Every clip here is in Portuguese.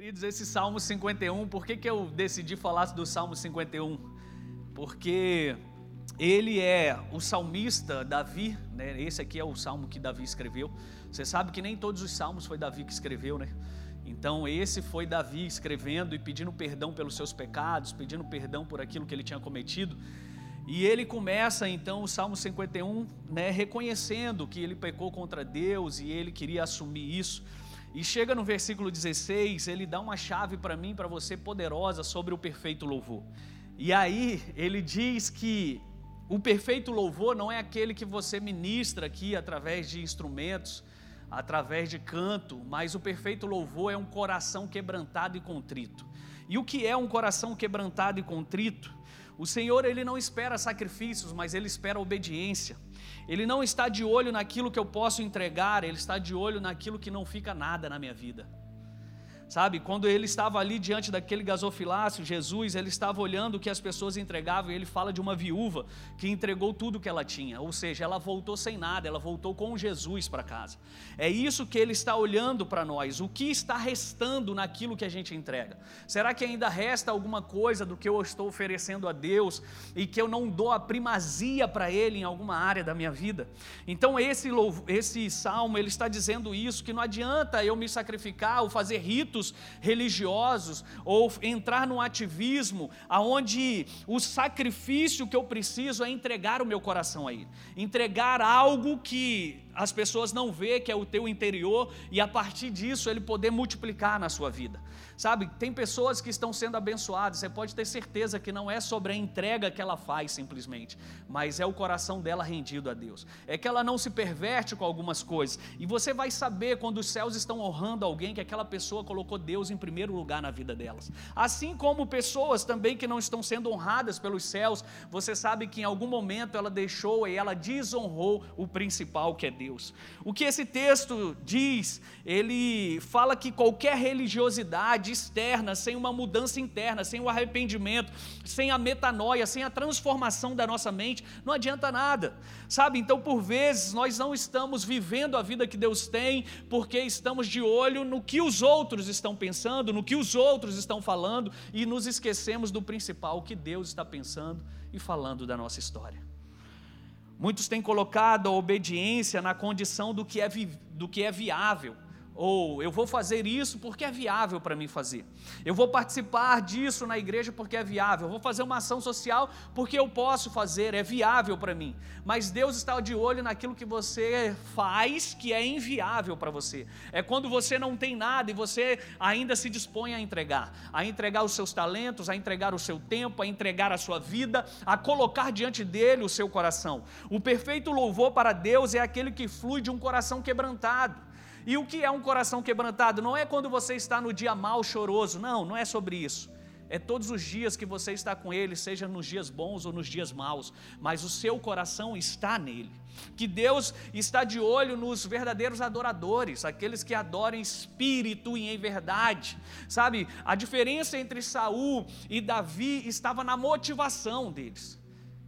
Queridos, esse Salmo 51, por que, que eu decidi falar do Salmo 51? Porque ele é o salmista Davi, né? Esse aqui é o salmo que Davi escreveu. Você sabe que nem todos os salmos foi Davi que escreveu, né? Então, esse foi Davi escrevendo e pedindo perdão pelos seus pecados, pedindo perdão por aquilo que ele tinha cometido. E ele começa então o Salmo 51, né, reconhecendo que ele pecou contra Deus e ele queria assumir isso. E chega no versículo 16, ele dá uma chave para mim, para você, poderosa sobre o perfeito louvor. E aí ele diz que o perfeito louvor não é aquele que você ministra aqui através de instrumentos, através de canto, mas o perfeito louvor é um coração quebrantado e contrito. E o que é um coração quebrantado e contrito? O Senhor ele não espera sacrifícios, mas ele espera obediência. Ele não está de olho naquilo que eu posso entregar, ele está de olho naquilo que não fica nada na minha vida. Sabe, quando ele estava ali diante daquele gasofilácio, Jesus, ele estava olhando o que as pessoas entregavam e ele fala de uma viúva que entregou tudo que ela tinha, ou seja, ela voltou sem nada, ela voltou com Jesus para casa. É isso que ele está olhando para nós, o que está restando naquilo que a gente entrega. Será que ainda resta alguma coisa do que eu estou oferecendo a Deus e que eu não dou a primazia para Ele em alguma área da minha vida? Então esse, esse salmo, ele está dizendo isso, que não adianta eu me sacrificar ou fazer ritos religiosos ou entrar num ativismo aonde o sacrifício que eu preciso é entregar o meu coração a Ele, entregar algo que as pessoas não vê que é o teu interior e a partir disso ele poder multiplicar na sua vida. Sabe, tem pessoas que estão sendo abençoadas, você pode ter certeza que não é sobre a entrega que ela faz simplesmente, mas é o coração dela rendido a Deus. É que ela não se perverte com algumas coisas. E você vai saber quando os céus estão honrando alguém que aquela pessoa colocou Deus em primeiro lugar na vida delas. Assim como pessoas também que não estão sendo honradas pelos céus, você sabe que em algum momento ela deixou e ela desonrou o principal que é Deus. O que esse texto diz, ele fala que qualquer religiosidade externa, sem uma mudança interna, sem o arrependimento, sem a metanoia, sem a transformação da nossa mente, não adianta nada. Sabe? Então, por vezes, nós não estamos vivendo a vida que Deus tem, porque estamos de olho no que os outros estão pensando, no que os outros estão falando e nos esquecemos do principal, o que Deus está pensando e falando da nossa história. Muitos têm colocado a obediência na condição do que é, do que é viável ou eu vou fazer isso porque é viável para mim fazer. Eu vou participar disso na igreja porque é viável. Eu vou fazer uma ação social porque eu posso fazer, é viável para mim. Mas Deus está de olho naquilo que você faz que é inviável para você. É quando você não tem nada e você ainda se dispõe a entregar, a entregar os seus talentos, a entregar o seu tempo, a entregar a sua vida, a colocar diante dele o seu coração. O perfeito louvor para Deus é aquele que flui de um coração quebrantado. E o que é um coração quebrantado? Não é quando você está no dia mal, choroso, não, não é sobre isso. É todos os dias que você está com Ele, seja nos dias bons ou nos dias maus, mas o seu coração está nele. Que Deus está de olho nos verdadeiros adoradores, aqueles que adoram espírito e em verdade. Sabe, a diferença entre Saul e Davi estava na motivação deles.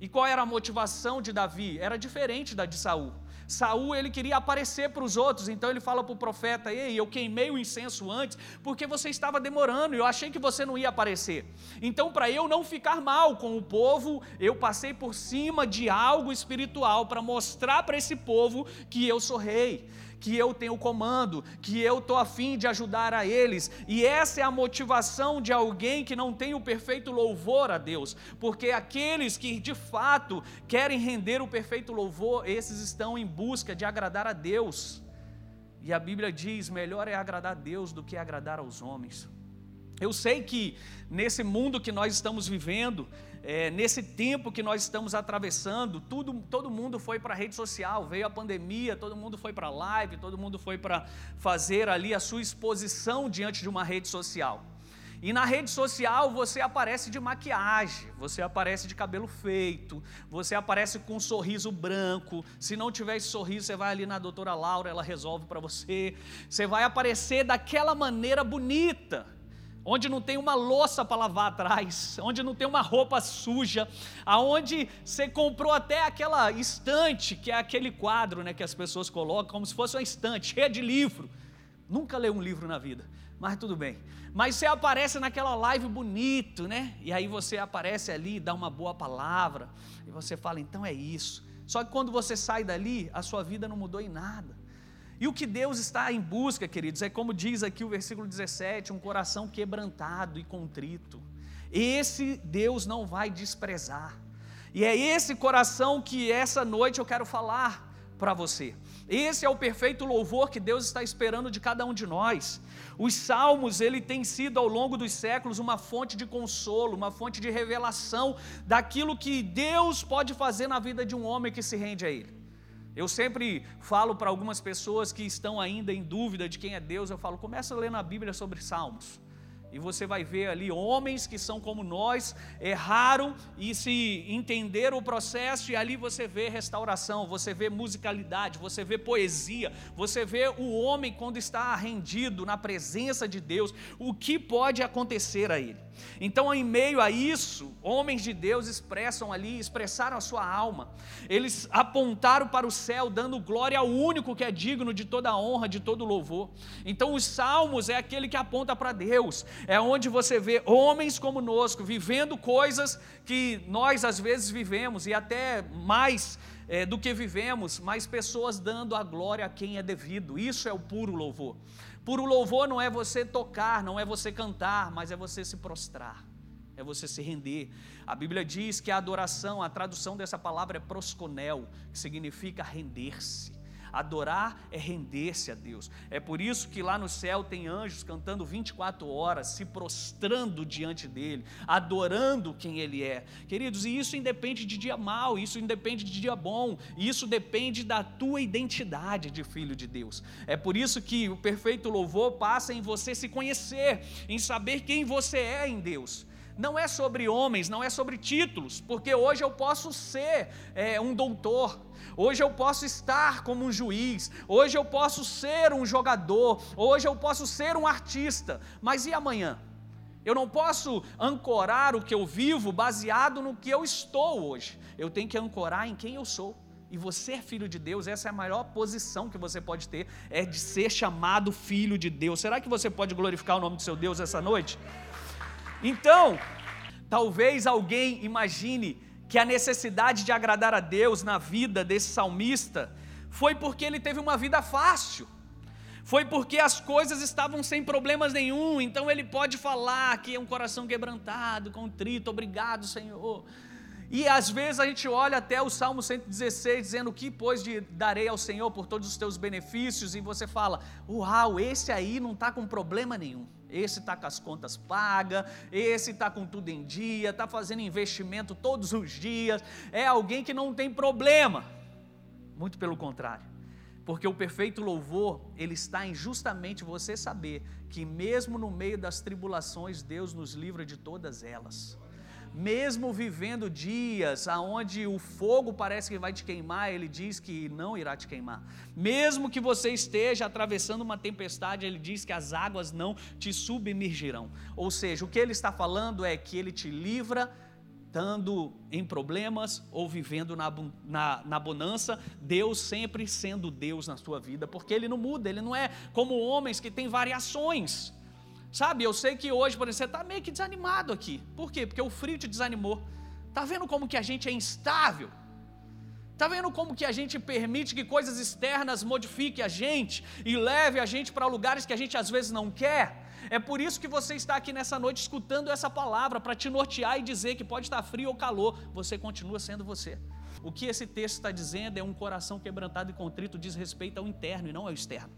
E qual era a motivação de Davi? Era diferente da de Saul. Saul ele queria aparecer para os outros, então ele fala para o profeta: Ei, eu queimei o incenso antes, porque você estava demorando, eu achei que você não ia aparecer. Então, para eu não ficar mal com o povo, eu passei por cima de algo espiritual para mostrar para esse povo que eu sou rei que eu tenho comando, que eu estou afim de ajudar a eles. E essa é a motivação de alguém que não tem o perfeito louvor a Deus, porque aqueles que de fato querem render o perfeito louvor, esses estão em busca de agradar a Deus. E a Bíblia diz: melhor é agradar a Deus do que agradar aos homens. Eu sei que nesse mundo que nós estamos vivendo, é, nesse tempo que nós estamos atravessando, tudo, todo mundo foi para a rede social, veio a pandemia, todo mundo foi para a live, todo mundo foi para fazer ali a sua exposição diante de uma rede social. E na rede social você aparece de maquiagem, você aparece de cabelo feito, você aparece com um sorriso branco. Se não tiver esse sorriso, você vai ali na doutora Laura, ela resolve para você. Você vai aparecer daquela maneira bonita onde não tem uma louça para lavar atrás, onde não tem uma roupa suja, aonde você comprou até aquela estante, que é aquele quadro né, que as pessoas colocam, como se fosse uma estante cheia de livro. Nunca leu um livro na vida, mas tudo bem. Mas você aparece naquela live bonito, né? E aí você aparece ali, dá uma boa palavra, e você fala, então é isso. Só que quando você sai dali, a sua vida não mudou em nada. E o que Deus está em busca, queridos, é como diz aqui o versículo 17: um coração quebrantado e contrito. Esse Deus não vai desprezar. E é esse coração que essa noite eu quero falar para você. Esse é o perfeito louvor que Deus está esperando de cada um de nós. Os salmos, ele tem sido ao longo dos séculos uma fonte de consolo, uma fonte de revelação daquilo que Deus pode fazer na vida de um homem que se rende a ele. Eu sempre falo para algumas pessoas que estão ainda em dúvida de quem é Deus, eu falo, começa a ler na Bíblia sobre salmos. E você vai ver ali homens que são como nós, erraram e se entenderam o processo, e ali você vê restauração, você vê musicalidade, você vê poesia, você vê o homem quando está rendido na presença de Deus, o que pode acontecer a ele. Então, em meio a isso, homens de Deus expressam ali, expressaram a sua alma. Eles apontaram para o céu, dando glória ao único que é digno de toda honra, de todo louvor. Então, os salmos é aquele que aponta para Deus. É onde você vê homens como conosco vivendo coisas que nós às vezes vivemos e até mais é, do que vivemos, mas pessoas dando a glória a quem é devido. Isso é o puro louvor. Puro louvor não é você tocar, não é você cantar, mas é você se prostrar, é você se render. A Bíblia diz que a adoração, a tradução dessa palavra é prosconel, que significa render-se. Adorar é render-se a Deus. É por isso que lá no céu tem anjos cantando 24 horas, se prostrando diante dele, adorando quem ele é. Queridos, e isso independe de dia mau, isso independe de dia bom, isso depende da tua identidade de filho de Deus. É por isso que o perfeito louvor passa em você se conhecer, em saber quem você é em Deus não é sobre homens, não é sobre títulos, porque hoje eu posso ser é, um doutor, Hoje eu posso estar como um juiz, hoje eu posso ser um jogador, hoje eu posso ser um artista, mas e amanhã? Eu não posso ancorar o que eu vivo baseado no que eu estou hoje. Eu tenho que ancorar em quem eu sou. E você é filho de Deus, essa é a maior posição que você pode ter, é de ser chamado filho de Deus. Será que você pode glorificar o nome do seu Deus essa noite? Então, talvez alguém imagine que a necessidade de agradar a Deus na vida desse salmista foi porque ele teve uma vida fácil. Foi porque as coisas estavam sem problemas nenhum, então ele pode falar que é um coração quebrantado, contrito, obrigado, Senhor. E às vezes a gente olha até o Salmo 116 dizendo: "Que pois de darei ao Senhor por todos os teus benefícios?" E você fala: "Uau, esse aí não está com problema nenhum." Esse está com as contas pagas, esse está com tudo em dia, está fazendo investimento todos os dias, é alguém que não tem problema. Muito pelo contrário. Porque o perfeito louvor, ele está em justamente você saber que mesmo no meio das tribulações, Deus nos livra de todas elas mesmo vivendo dias aonde o fogo parece que vai te queimar, ele diz que não irá te queimar. Mesmo que você esteja atravessando uma tempestade, ele diz que as águas não te submergirão. Ou seja, o que ele está falando é que ele te livra estando em problemas ou vivendo na, na, na, bonança, Deus sempre sendo Deus na sua vida, porque Ele não muda, Ele não é como homens que têm variações. Sabe, eu sei que hoje, por exemplo, você está meio que desanimado aqui. Por quê? Porque o frio te desanimou. Está vendo como que a gente é instável? Está vendo como que a gente permite que coisas externas modifiquem a gente e leve a gente para lugares que a gente às vezes não quer? É por isso que você está aqui nessa noite escutando essa palavra, para te nortear e dizer que pode estar frio ou calor, você continua sendo você. O que esse texto está dizendo é um coração quebrantado e contrito diz respeito ao interno e não ao externo.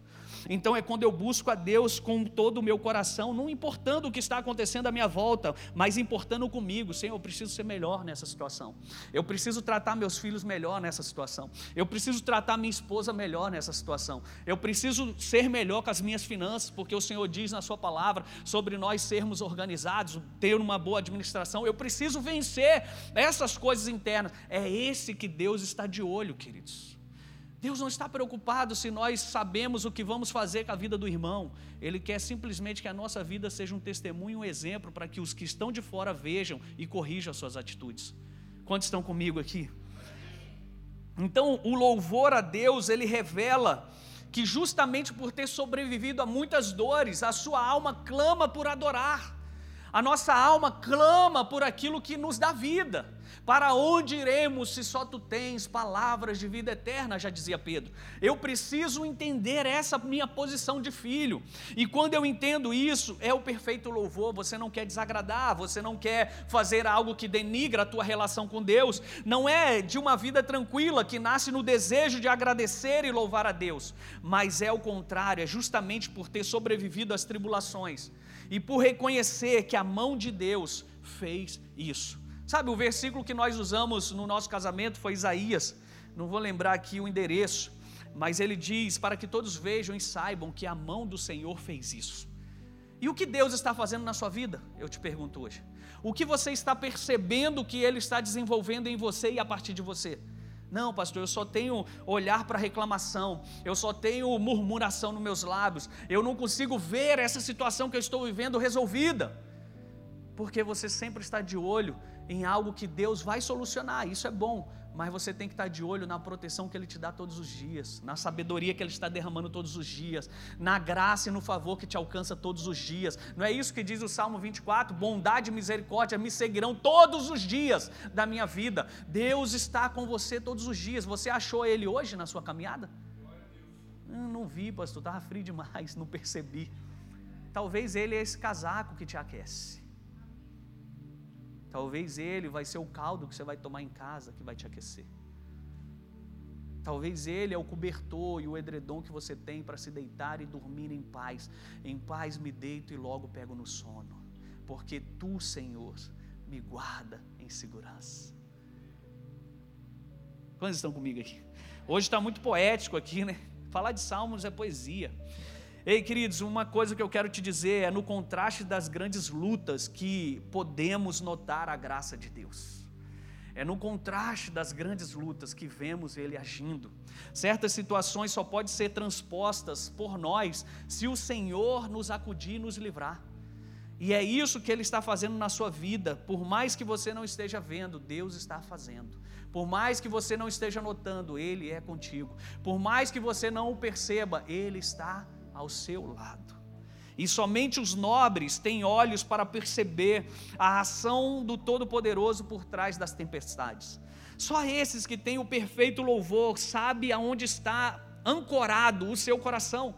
Então é quando eu busco a Deus com todo o meu coração, não importando o que está acontecendo à minha volta, mas importando comigo, Senhor, eu preciso ser melhor nessa situação. Eu preciso tratar meus filhos melhor nessa situação. Eu preciso tratar minha esposa melhor nessa situação. Eu preciso ser melhor com as minhas finanças, porque o Senhor diz na sua palavra sobre nós sermos organizados, ter uma boa administração. Eu preciso vencer essas coisas internas. É esse que Deus está de olho, queridos. Deus não está preocupado se nós sabemos o que vamos fazer com a vida do irmão. Ele quer simplesmente que a nossa vida seja um testemunho, um exemplo para que os que estão de fora vejam e corrijam as suas atitudes. Quantos estão comigo aqui? Então, o louvor a Deus, ele revela que justamente por ter sobrevivido a muitas dores, a sua alma clama por adorar. A nossa alma clama por aquilo que nos dá vida. Para onde iremos se só tu tens palavras de vida eterna? Já dizia Pedro. Eu preciso entender essa minha posição de filho. E quando eu entendo isso, é o perfeito louvor. Você não quer desagradar, você não quer fazer algo que denigra a tua relação com Deus. Não é de uma vida tranquila que nasce no desejo de agradecer e louvar a Deus, mas é o contrário, é justamente por ter sobrevivido às tribulações e por reconhecer que a mão de Deus fez isso. Sabe, o versículo que nós usamos no nosso casamento foi Isaías, não vou lembrar aqui o endereço, mas ele diz: para que todos vejam e saibam que a mão do Senhor fez isso. E o que Deus está fazendo na sua vida? Eu te pergunto hoje. O que você está percebendo que Ele está desenvolvendo em você e a partir de você? Não, pastor, eu só tenho olhar para reclamação, eu só tenho murmuração nos meus lábios, eu não consigo ver essa situação que eu estou vivendo resolvida, porque você sempre está de olho em algo que Deus vai solucionar, isso é bom, mas você tem que estar de olho na proteção que Ele te dá todos os dias, na sabedoria que Ele está derramando todos os dias, na graça e no favor que te alcança todos os dias. Não é isso que diz o Salmo 24? Bondade e misericórdia me seguirão todos os dias da minha vida. Deus está com você todos os dias. Você achou Ele hoje na sua caminhada? Hum, não vi, pastor, estava frio demais, não percebi. Talvez Ele é esse casaco que te aquece. Talvez ele vai ser o caldo que você vai tomar em casa que vai te aquecer. Talvez ele é o cobertor e o edredom que você tem para se deitar e dormir em paz. Em paz me deito e logo pego no sono, porque tu, Senhor, me guarda em segurança. Quantos estão comigo aqui? Hoje está muito poético aqui, né? Falar de salmos é poesia. Ei, queridos, uma coisa que eu quero te dizer é no contraste das grandes lutas que podemos notar a graça de Deus. É no contraste das grandes lutas que vemos Ele agindo. Certas situações só podem ser transpostas por nós se o Senhor nos acudir e nos livrar. E é isso que Ele está fazendo na sua vida. Por mais que você não esteja vendo, Deus está fazendo. Por mais que você não esteja notando, Ele é contigo. Por mais que você não o perceba, Ele está ao seu lado. E somente os nobres têm olhos para perceber a ação do Todo-Poderoso por trás das tempestades. Só esses que têm o perfeito louvor sabem aonde está ancorado o seu coração.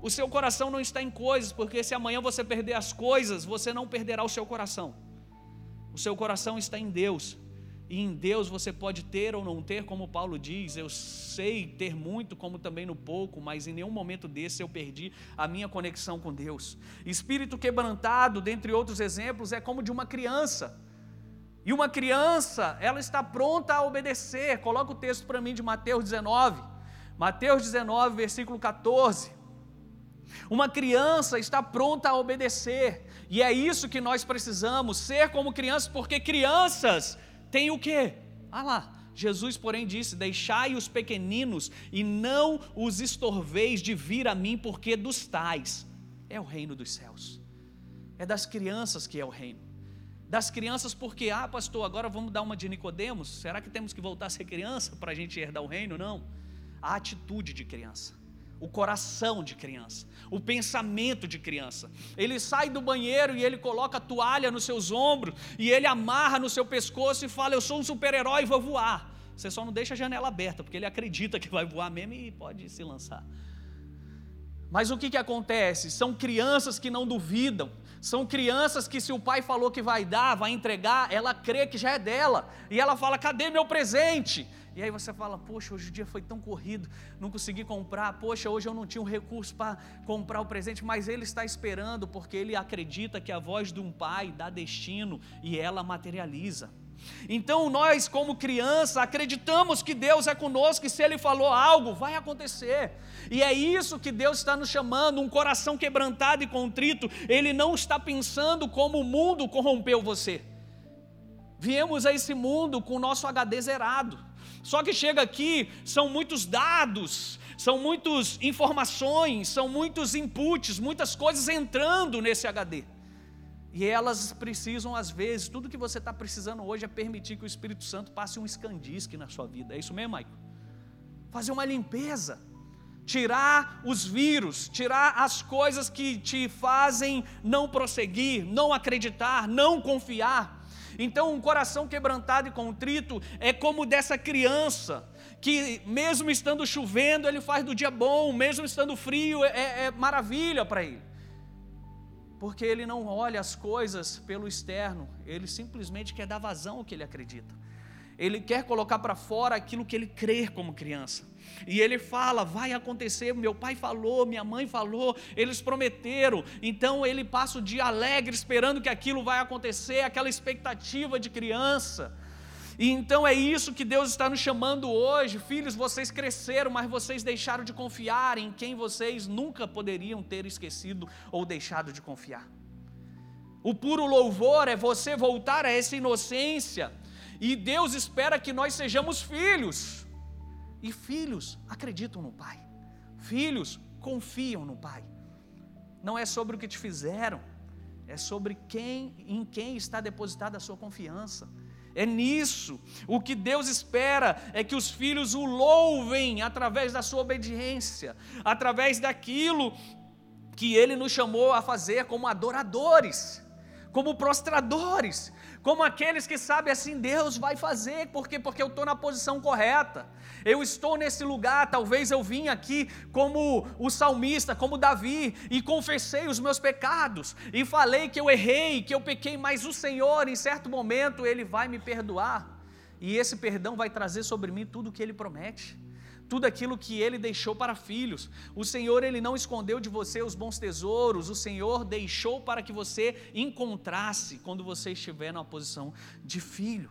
O seu coração não está em coisas, porque se amanhã você perder as coisas, você não perderá o seu coração. O seu coração está em Deus. E em Deus você pode ter ou não ter, como Paulo diz, eu sei ter muito, como também no pouco, mas em nenhum momento desse eu perdi a minha conexão com Deus. Espírito quebrantado, dentre outros exemplos, é como de uma criança. E uma criança, ela está pronta a obedecer. Coloca o texto para mim de Mateus 19. Mateus 19, versículo 14. Uma criança está pronta a obedecer, e é isso que nós precisamos, ser como crianças, porque crianças tem o quê? Ah lá, Jesus, porém, disse: Deixai os pequeninos e não os estorveis de vir a mim, porque dos tais é o reino dos céus. É das crianças que é o reino. Das crianças, porque, ah, pastor, agora vamos dar uma de Nicodemos. Será que temos que voltar a ser criança para a gente herdar o reino? Não. A atitude de criança o coração de criança, o pensamento de criança. Ele sai do banheiro e ele coloca a toalha nos seus ombros e ele amarra no seu pescoço e fala: Eu sou um super-herói e vou voar. Você só não deixa a janela aberta, porque ele acredita que vai voar mesmo e pode se lançar. Mas o que, que acontece? São crianças que não duvidam, são crianças que, se o pai falou que vai dar, vai entregar, ela crê que já é dela, e ela fala: cadê meu presente? E aí você fala: Poxa, hoje o dia foi tão corrido, não consegui comprar. Poxa, hoje eu não tinha um recurso para comprar o presente, mas ele está esperando porque ele acredita que a voz de um pai dá destino e ela materializa. Então nós, como criança, acreditamos que Deus é conosco e se Ele falou algo, vai acontecer. E é isso que Deus está nos chamando, um coração quebrantado e contrito. Ele não está pensando como o mundo corrompeu você. Viemos a esse mundo com o nosso HD zerado. Só que chega aqui, são muitos dados, são muitas informações, são muitos inputs, muitas coisas entrando nesse HD. E elas precisam, às vezes, tudo que você está precisando hoje é permitir que o Espírito Santo passe um escandisque na sua vida. É isso mesmo, Maico? Fazer uma limpeza. tirar os vírus, tirar as coisas que te fazem não prosseguir, não acreditar, não confiar. Então, um coração quebrantado e contrito é como dessa criança que, mesmo estando chovendo, ele faz do dia bom, mesmo estando frio, é, é maravilha para ele. Porque ele não olha as coisas pelo externo, ele simplesmente quer dar vazão ao que ele acredita. Ele quer colocar para fora aquilo que ele crê como criança. E ele fala: vai acontecer. Meu pai falou, minha mãe falou, eles prometeram. Então ele passa o dia alegre, esperando que aquilo vai acontecer, aquela expectativa de criança. E então é isso que Deus está nos chamando hoje. Filhos, vocês cresceram, mas vocês deixaram de confiar em quem vocês nunca poderiam ter esquecido ou deixado de confiar. O puro louvor é você voltar a essa inocência e Deus espera que nós sejamos filhos. E filhos acreditam no Pai. Filhos confiam no Pai. Não é sobre o que te fizeram, é sobre quem em quem está depositada a sua confiança. É nisso. O que Deus espera é que os filhos o louvem através da sua obediência, através daquilo que ele nos chamou a fazer como adoradores, como prostradores, como aqueles que sabem assim, Deus vai fazer, porque porque eu estou na posição correta. Eu estou nesse lugar, talvez eu vim aqui como o salmista, como Davi, e confessei os meus pecados, e falei que eu errei, que eu pequei, mas o Senhor, em certo momento, Ele vai me perdoar, e esse perdão vai trazer sobre mim tudo o que Ele promete tudo aquilo que ele deixou para filhos. O Senhor ele não escondeu de você os bons tesouros, o Senhor deixou para que você encontrasse quando você estiver na posição de filho.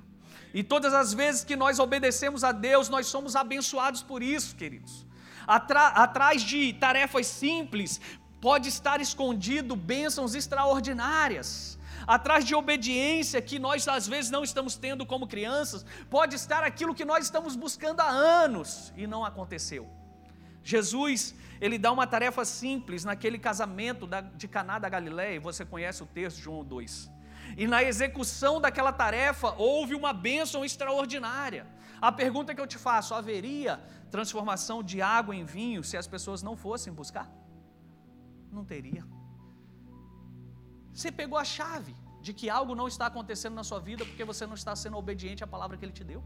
E todas as vezes que nós obedecemos a Deus, nós somos abençoados por isso, queridos. Atra atrás de tarefas simples pode estar escondido bênçãos extraordinárias atrás de obediência que nós às vezes não estamos tendo como crianças, pode estar aquilo que nós estamos buscando há anos e não aconteceu. Jesus, ele dá uma tarefa simples naquele casamento de Caná da Galileia, você conhece o texto de João 2. E na execução daquela tarefa houve uma bênção extraordinária. A pergunta que eu te faço: haveria transformação de água em vinho se as pessoas não fossem buscar? Não teria. Você pegou a chave de que algo não está acontecendo na sua vida porque você não está sendo obediente à palavra que Ele te deu,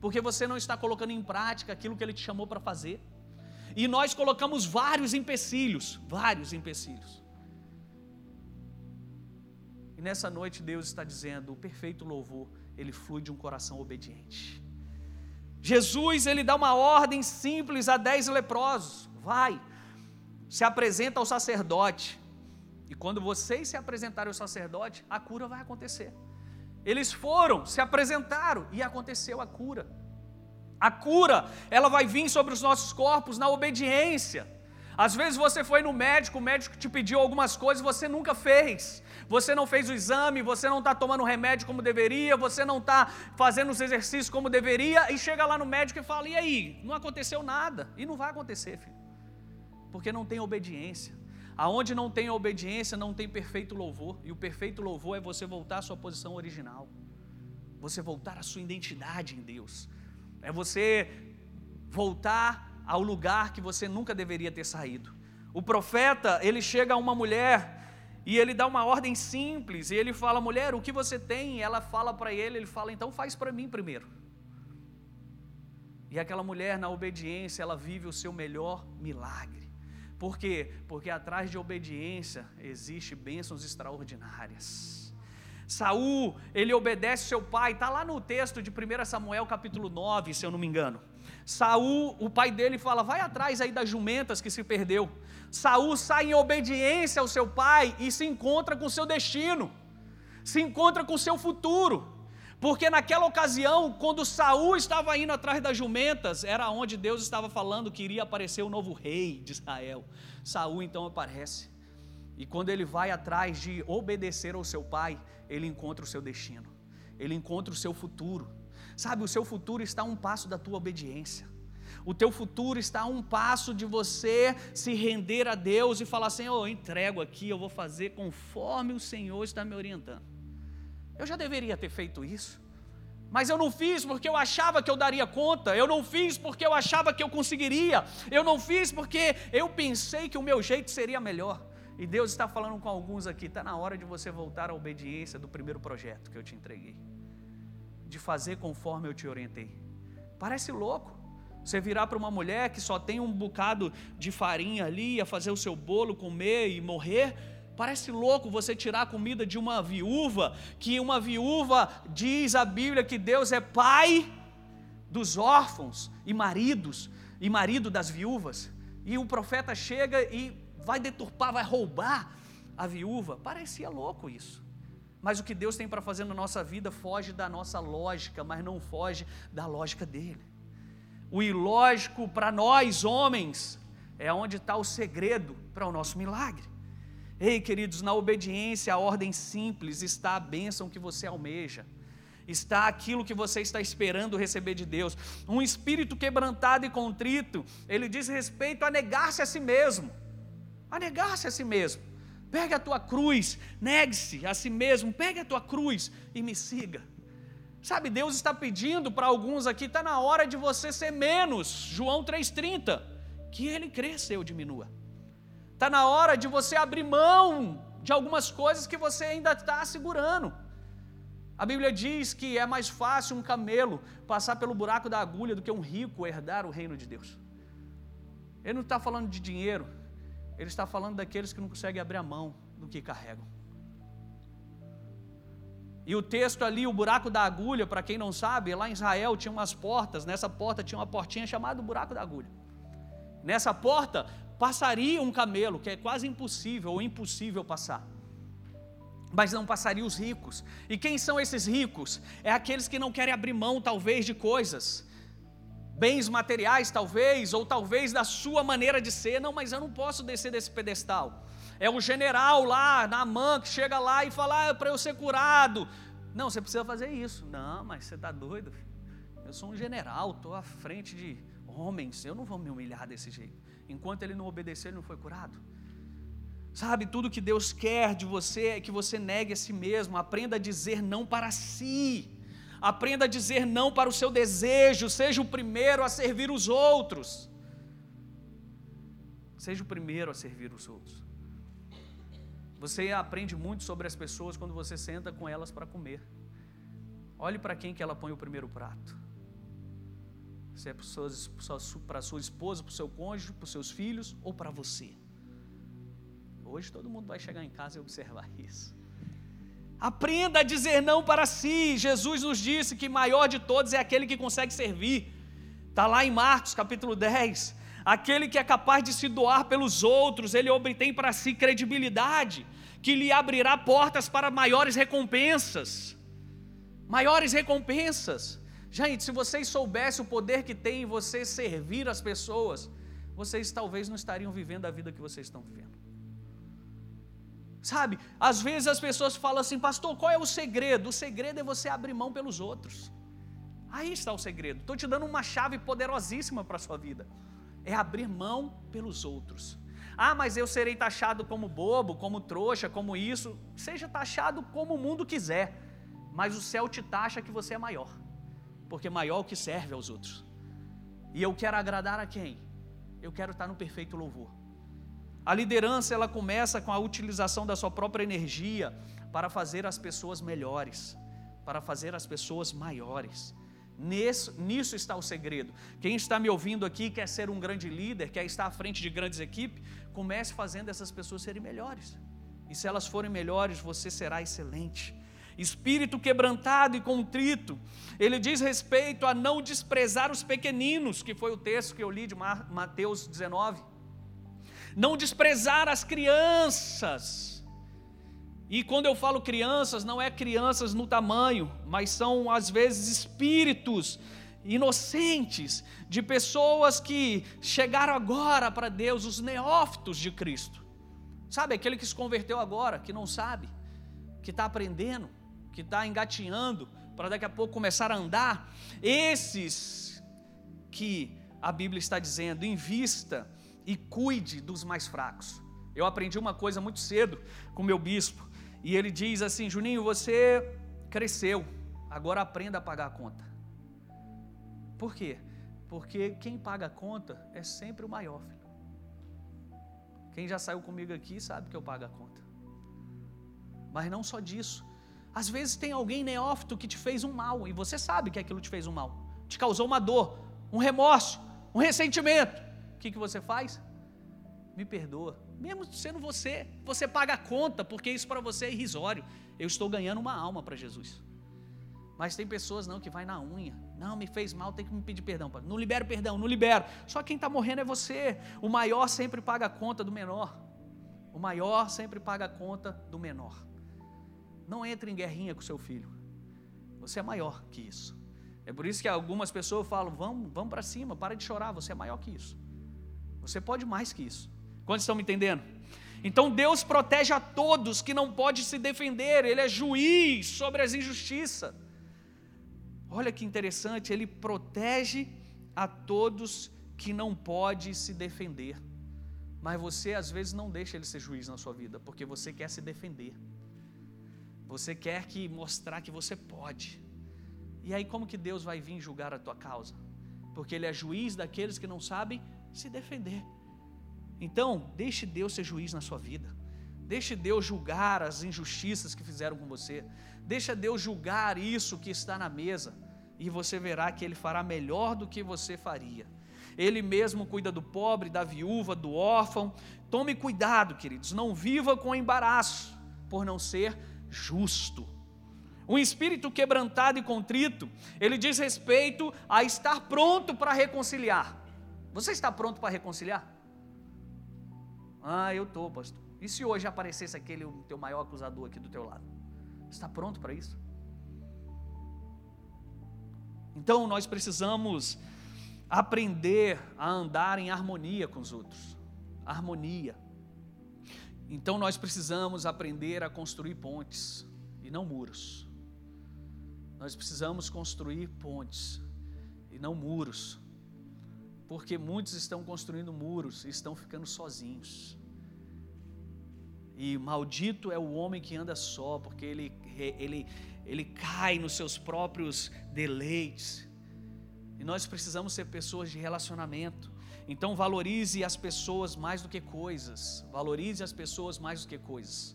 porque você não está colocando em prática aquilo que Ele te chamou para fazer. E nós colocamos vários empecilhos, vários empecilhos. E nessa noite Deus está dizendo: o perfeito louvor, ele flui de um coração obediente. Jesus, ele dá uma ordem simples a dez leprosos: vai, se apresenta ao sacerdote, e quando vocês se apresentarem ao sacerdote, a cura vai acontecer. Eles foram, se apresentaram e aconteceu a cura. A cura, ela vai vir sobre os nossos corpos na obediência. Às vezes você foi no médico, o médico te pediu algumas coisas, você nunca fez. Você não fez o exame, você não está tomando remédio como deveria, você não está fazendo os exercícios como deveria, e chega lá no médico e fala: e aí? Não aconteceu nada. E não vai acontecer, filho. Porque não tem obediência. Aonde não tem obediência, não tem perfeito louvor. E o perfeito louvor é você voltar à sua posição original. Você voltar à sua identidade em Deus. É você voltar ao lugar que você nunca deveria ter saído. O profeta, ele chega a uma mulher e ele dá uma ordem simples, e ele fala: "Mulher, o que você tem?" E ela fala para ele, ele fala: "Então faz para mim primeiro". E aquela mulher, na obediência, ela vive o seu melhor milagre. Por quê? Porque atrás de obediência existe bênçãos extraordinárias. Saul, ele obedece seu pai, está lá no texto de 1 Samuel capítulo 9, se eu não me engano. Saul, o pai dele fala: vai atrás aí das jumentas que se perdeu. Saul sai em obediência ao seu pai e se encontra com seu destino, se encontra com seu futuro. Porque naquela ocasião, quando Saul estava indo atrás das jumentas, era onde Deus estava falando que iria aparecer o novo rei de Israel. Saul então aparece. E quando ele vai atrás de obedecer ao seu pai, ele encontra o seu destino. Ele encontra o seu futuro. Sabe, o seu futuro está a um passo da tua obediência. O teu futuro está a um passo de você se render a Deus e falar: Senhor, eu entrego aqui, eu vou fazer conforme o Senhor está me orientando. Eu já deveria ter feito isso. Mas eu não fiz porque eu achava que eu daria conta, eu não fiz porque eu achava que eu conseguiria, eu não fiz porque eu pensei que o meu jeito seria melhor. E Deus está falando com alguns aqui, está na hora de você voltar à obediência do primeiro projeto que eu te entreguei, de fazer conforme eu te orientei. Parece louco, você virar para uma mulher que só tem um bocado de farinha ali, a fazer o seu bolo, comer e morrer, Parece louco você tirar a comida de uma viúva, que uma viúva diz a Bíblia que Deus é pai dos órfãos e maridos, e marido das viúvas. E o profeta chega e vai deturpar, vai roubar a viúva. Parecia louco isso. Mas o que Deus tem para fazer na nossa vida foge da nossa lógica, mas não foge da lógica dele. O ilógico para nós, homens, é onde está o segredo para o nosso milagre. Ei, queridos, na obediência à ordem simples está a bênção que você almeja, está aquilo que você está esperando receber de Deus. Um espírito quebrantado e contrito, ele diz respeito a negar-se a si mesmo, a negar-se a si mesmo. Pegue a tua cruz, negue-se a si mesmo, pegue a tua cruz e me siga. Sabe, Deus está pedindo para alguns aqui, está na hora de você ser menos, João 3,30, que ele cresça eu diminua. Está na hora de você abrir mão de algumas coisas que você ainda está segurando. A Bíblia diz que é mais fácil um camelo passar pelo buraco da agulha do que um rico herdar o reino de Deus. Ele não está falando de dinheiro, ele está falando daqueles que não conseguem abrir a mão do que carregam. E o texto ali, o buraco da agulha, para quem não sabe, lá em Israel tinha umas portas, nessa porta tinha uma portinha chamada buraco da agulha. Nessa porta, passaria um camelo, que é quase impossível ou impossível passar. Mas não passaria os ricos. E quem são esses ricos? É aqueles que não querem abrir mão, talvez, de coisas, bens materiais, talvez, ou talvez da sua maneira de ser. Não, mas eu não posso descer desse pedestal. É o general lá, na mão, que chega lá e fala: ah, é para eu ser curado. Não, você precisa fazer isso. Não, mas você está doido. Eu sou um general, estou à frente de homens, eu não vou me humilhar desse jeito. Enquanto ele não obedeceu, ele não foi curado. Sabe, tudo que Deus quer de você é que você negue a si mesmo, aprenda a dizer não para si, aprenda a dizer não para o seu desejo, seja o primeiro a servir os outros. Seja o primeiro a servir os outros. Você aprende muito sobre as pessoas quando você senta com elas para comer. Olhe para quem que ela põe o primeiro prato se é para sua esposa, para o seu cônjuge, para os seus filhos ou para você. Hoje todo mundo vai chegar em casa e observar isso. Aprenda a dizer não para si. Jesus nos disse que maior de todos é aquele que consegue servir. Está lá em Marcos capítulo 10. Aquele que é capaz de se doar pelos outros, ele obtém para si credibilidade, que lhe abrirá portas para maiores recompensas. Maiores recompensas. Gente, se vocês soubessem o poder que tem em você servir as pessoas, vocês talvez não estariam vivendo a vida que vocês estão vivendo. Sabe, às vezes as pessoas falam assim, pastor, qual é o segredo? O segredo é você abrir mão pelos outros. Aí está o segredo. Estou te dando uma chave poderosíssima para a sua vida. É abrir mão pelos outros. Ah, mas eu serei taxado como bobo, como trouxa, como isso. Seja taxado como o mundo quiser. Mas o céu te taxa que você é maior porque maior o que serve aos outros. E eu quero agradar a quem? Eu quero estar no perfeito louvor. A liderança ela começa com a utilização da sua própria energia para fazer as pessoas melhores, para fazer as pessoas maiores. Nisso, nisso está o segredo. Quem está me ouvindo aqui quer ser um grande líder, quer estar à frente de grandes equipes, comece fazendo essas pessoas serem melhores. E se elas forem melhores, você será excelente espírito quebrantado e contrito. Ele diz respeito a não desprezar os pequeninos, que foi o texto que eu li de Mateus 19. Não desprezar as crianças. E quando eu falo crianças, não é crianças no tamanho, mas são às vezes espíritos inocentes de pessoas que chegaram agora para Deus, os neófitos de Cristo. Sabe, aquele que se converteu agora, que não sabe, que está aprendendo que está engatinhando para daqui a pouco começar a andar, esses que a Bíblia está dizendo, invista e cuide dos mais fracos. Eu aprendi uma coisa muito cedo com meu bispo, e ele diz assim: Juninho, você cresceu, Agora aprenda a pagar a conta. Por quê? Porque quem paga a conta é sempre o maior, filho. Quem já saiu comigo aqui sabe que eu pago a conta. Mas não só disso. Às vezes tem alguém neófito que te fez um mal e você sabe que aquilo te fez um mal, te causou uma dor, um remorso, um ressentimento. O que, que você faz? Me perdoa. Mesmo sendo você, você paga a conta, porque isso para você é irrisório. Eu estou ganhando uma alma para Jesus. Mas tem pessoas não que vai na unha. Não, me fez mal, tem que me pedir perdão. Não libero perdão, não libero. Só quem está morrendo é você. O maior sempre paga a conta do menor. O maior sempre paga a conta do menor. Não entre em guerrinha com seu filho. Você é maior que isso. É por isso que algumas pessoas falam: vamos, vamos para cima, para de chorar, você é maior que isso. Você pode mais que isso. Quantos estão me entendendo? Então Deus protege a todos que não pode se defender, Ele é juiz sobre as injustiças. Olha que interessante, Ele protege a todos que não pode se defender. Mas você às vezes não deixa Ele ser juiz na sua vida, porque você quer se defender. Você quer que mostrar que você pode. E aí como que Deus vai vir julgar a tua causa? Porque ele é juiz daqueles que não sabem se defender. Então, deixe Deus ser juiz na sua vida. Deixe Deus julgar as injustiças que fizeram com você. Deixa Deus julgar isso que está na mesa. E você verá que Ele fará melhor do que você faria. Ele mesmo cuida do pobre, da viúva, do órfão. Tome cuidado, queridos. Não viva com embaraço, por não ser justo. Um espírito quebrantado e contrito, ele diz respeito a estar pronto para reconciliar. Você está pronto para reconciliar? Ah, eu estou, pastor. E se hoje aparecesse aquele o teu maior acusador aqui do teu lado? Está pronto para isso? Então nós precisamos aprender a andar em harmonia com os outros. Harmonia. Então nós precisamos aprender a construir pontes e não muros. Nós precisamos construir pontes e não muros. Porque muitos estão construindo muros e estão ficando sozinhos. E maldito é o homem que anda só, porque ele, ele, ele cai nos seus próprios deleites. E nós precisamos ser pessoas de relacionamento. Então valorize as pessoas mais do que coisas. Valorize as pessoas mais do que coisas.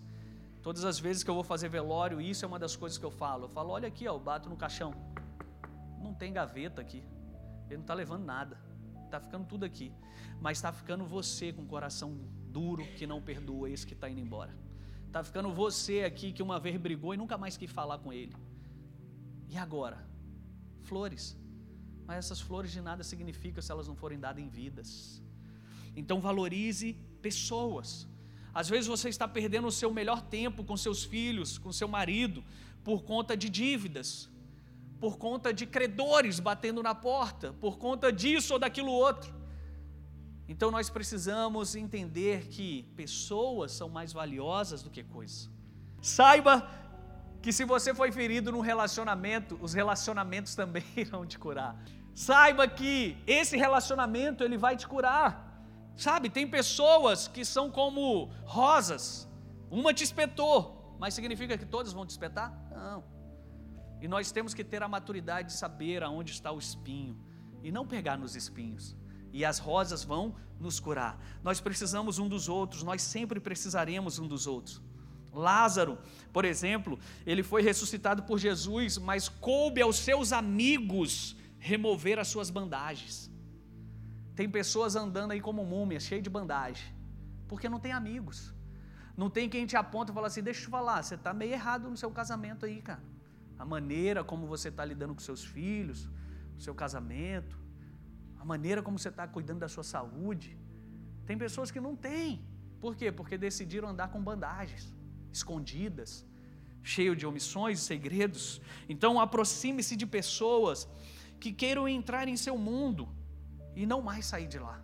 Todas as vezes que eu vou fazer velório, isso é uma das coisas que eu falo. Eu falo, olha aqui, ó, eu bato no caixão. Não tem gaveta aqui. Ele não está levando nada. Está ficando tudo aqui. Mas está ficando você com o coração duro que não perdoa esse que está indo embora. Está ficando você aqui que uma vez brigou e nunca mais quis falar com ele. E agora? Flores. Mas essas flores de nada significam se elas não forem dadas em vidas. Então valorize pessoas. Às vezes você está perdendo o seu melhor tempo com seus filhos, com seu marido, por conta de dívidas, por conta de credores batendo na porta, por conta disso ou daquilo outro. Então nós precisamos entender que pessoas são mais valiosas do que coisas. Saiba que se você foi ferido num relacionamento, os relacionamentos também irão te curar. Saiba que esse relacionamento ele vai te curar. Sabe, tem pessoas que são como rosas. Uma te espetou, mas significa que todas vão te espetar? Não. E nós temos que ter a maturidade de saber aonde está o espinho e não pegar nos espinhos. E as rosas vão nos curar. Nós precisamos um dos outros, nós sempre precisaremos um dos outros. Lázaro, por exemplo, ele foi ressuscitado por Jesus, mas coube aos seus amigos remover as suas bandagens. Tem pessoas andando aí como múmia, cheio de bandagem, porque não tem amigos. Não tem quem te aponta e fala assim: deixa eu te falar, você está meio errado no seu casamento aí, cara. A maneira como você está lidando com seus filhos, o seu casamento, a maneira como você está cuidando da sua saúde. Tem pessoas que não têm. Por quê? Porque decidiram andar com bandagens escondidas, cheio de omissões e segredos. Então aproxime-se de pessoas que queiram entrar em seu mundo e não mais sair de lá.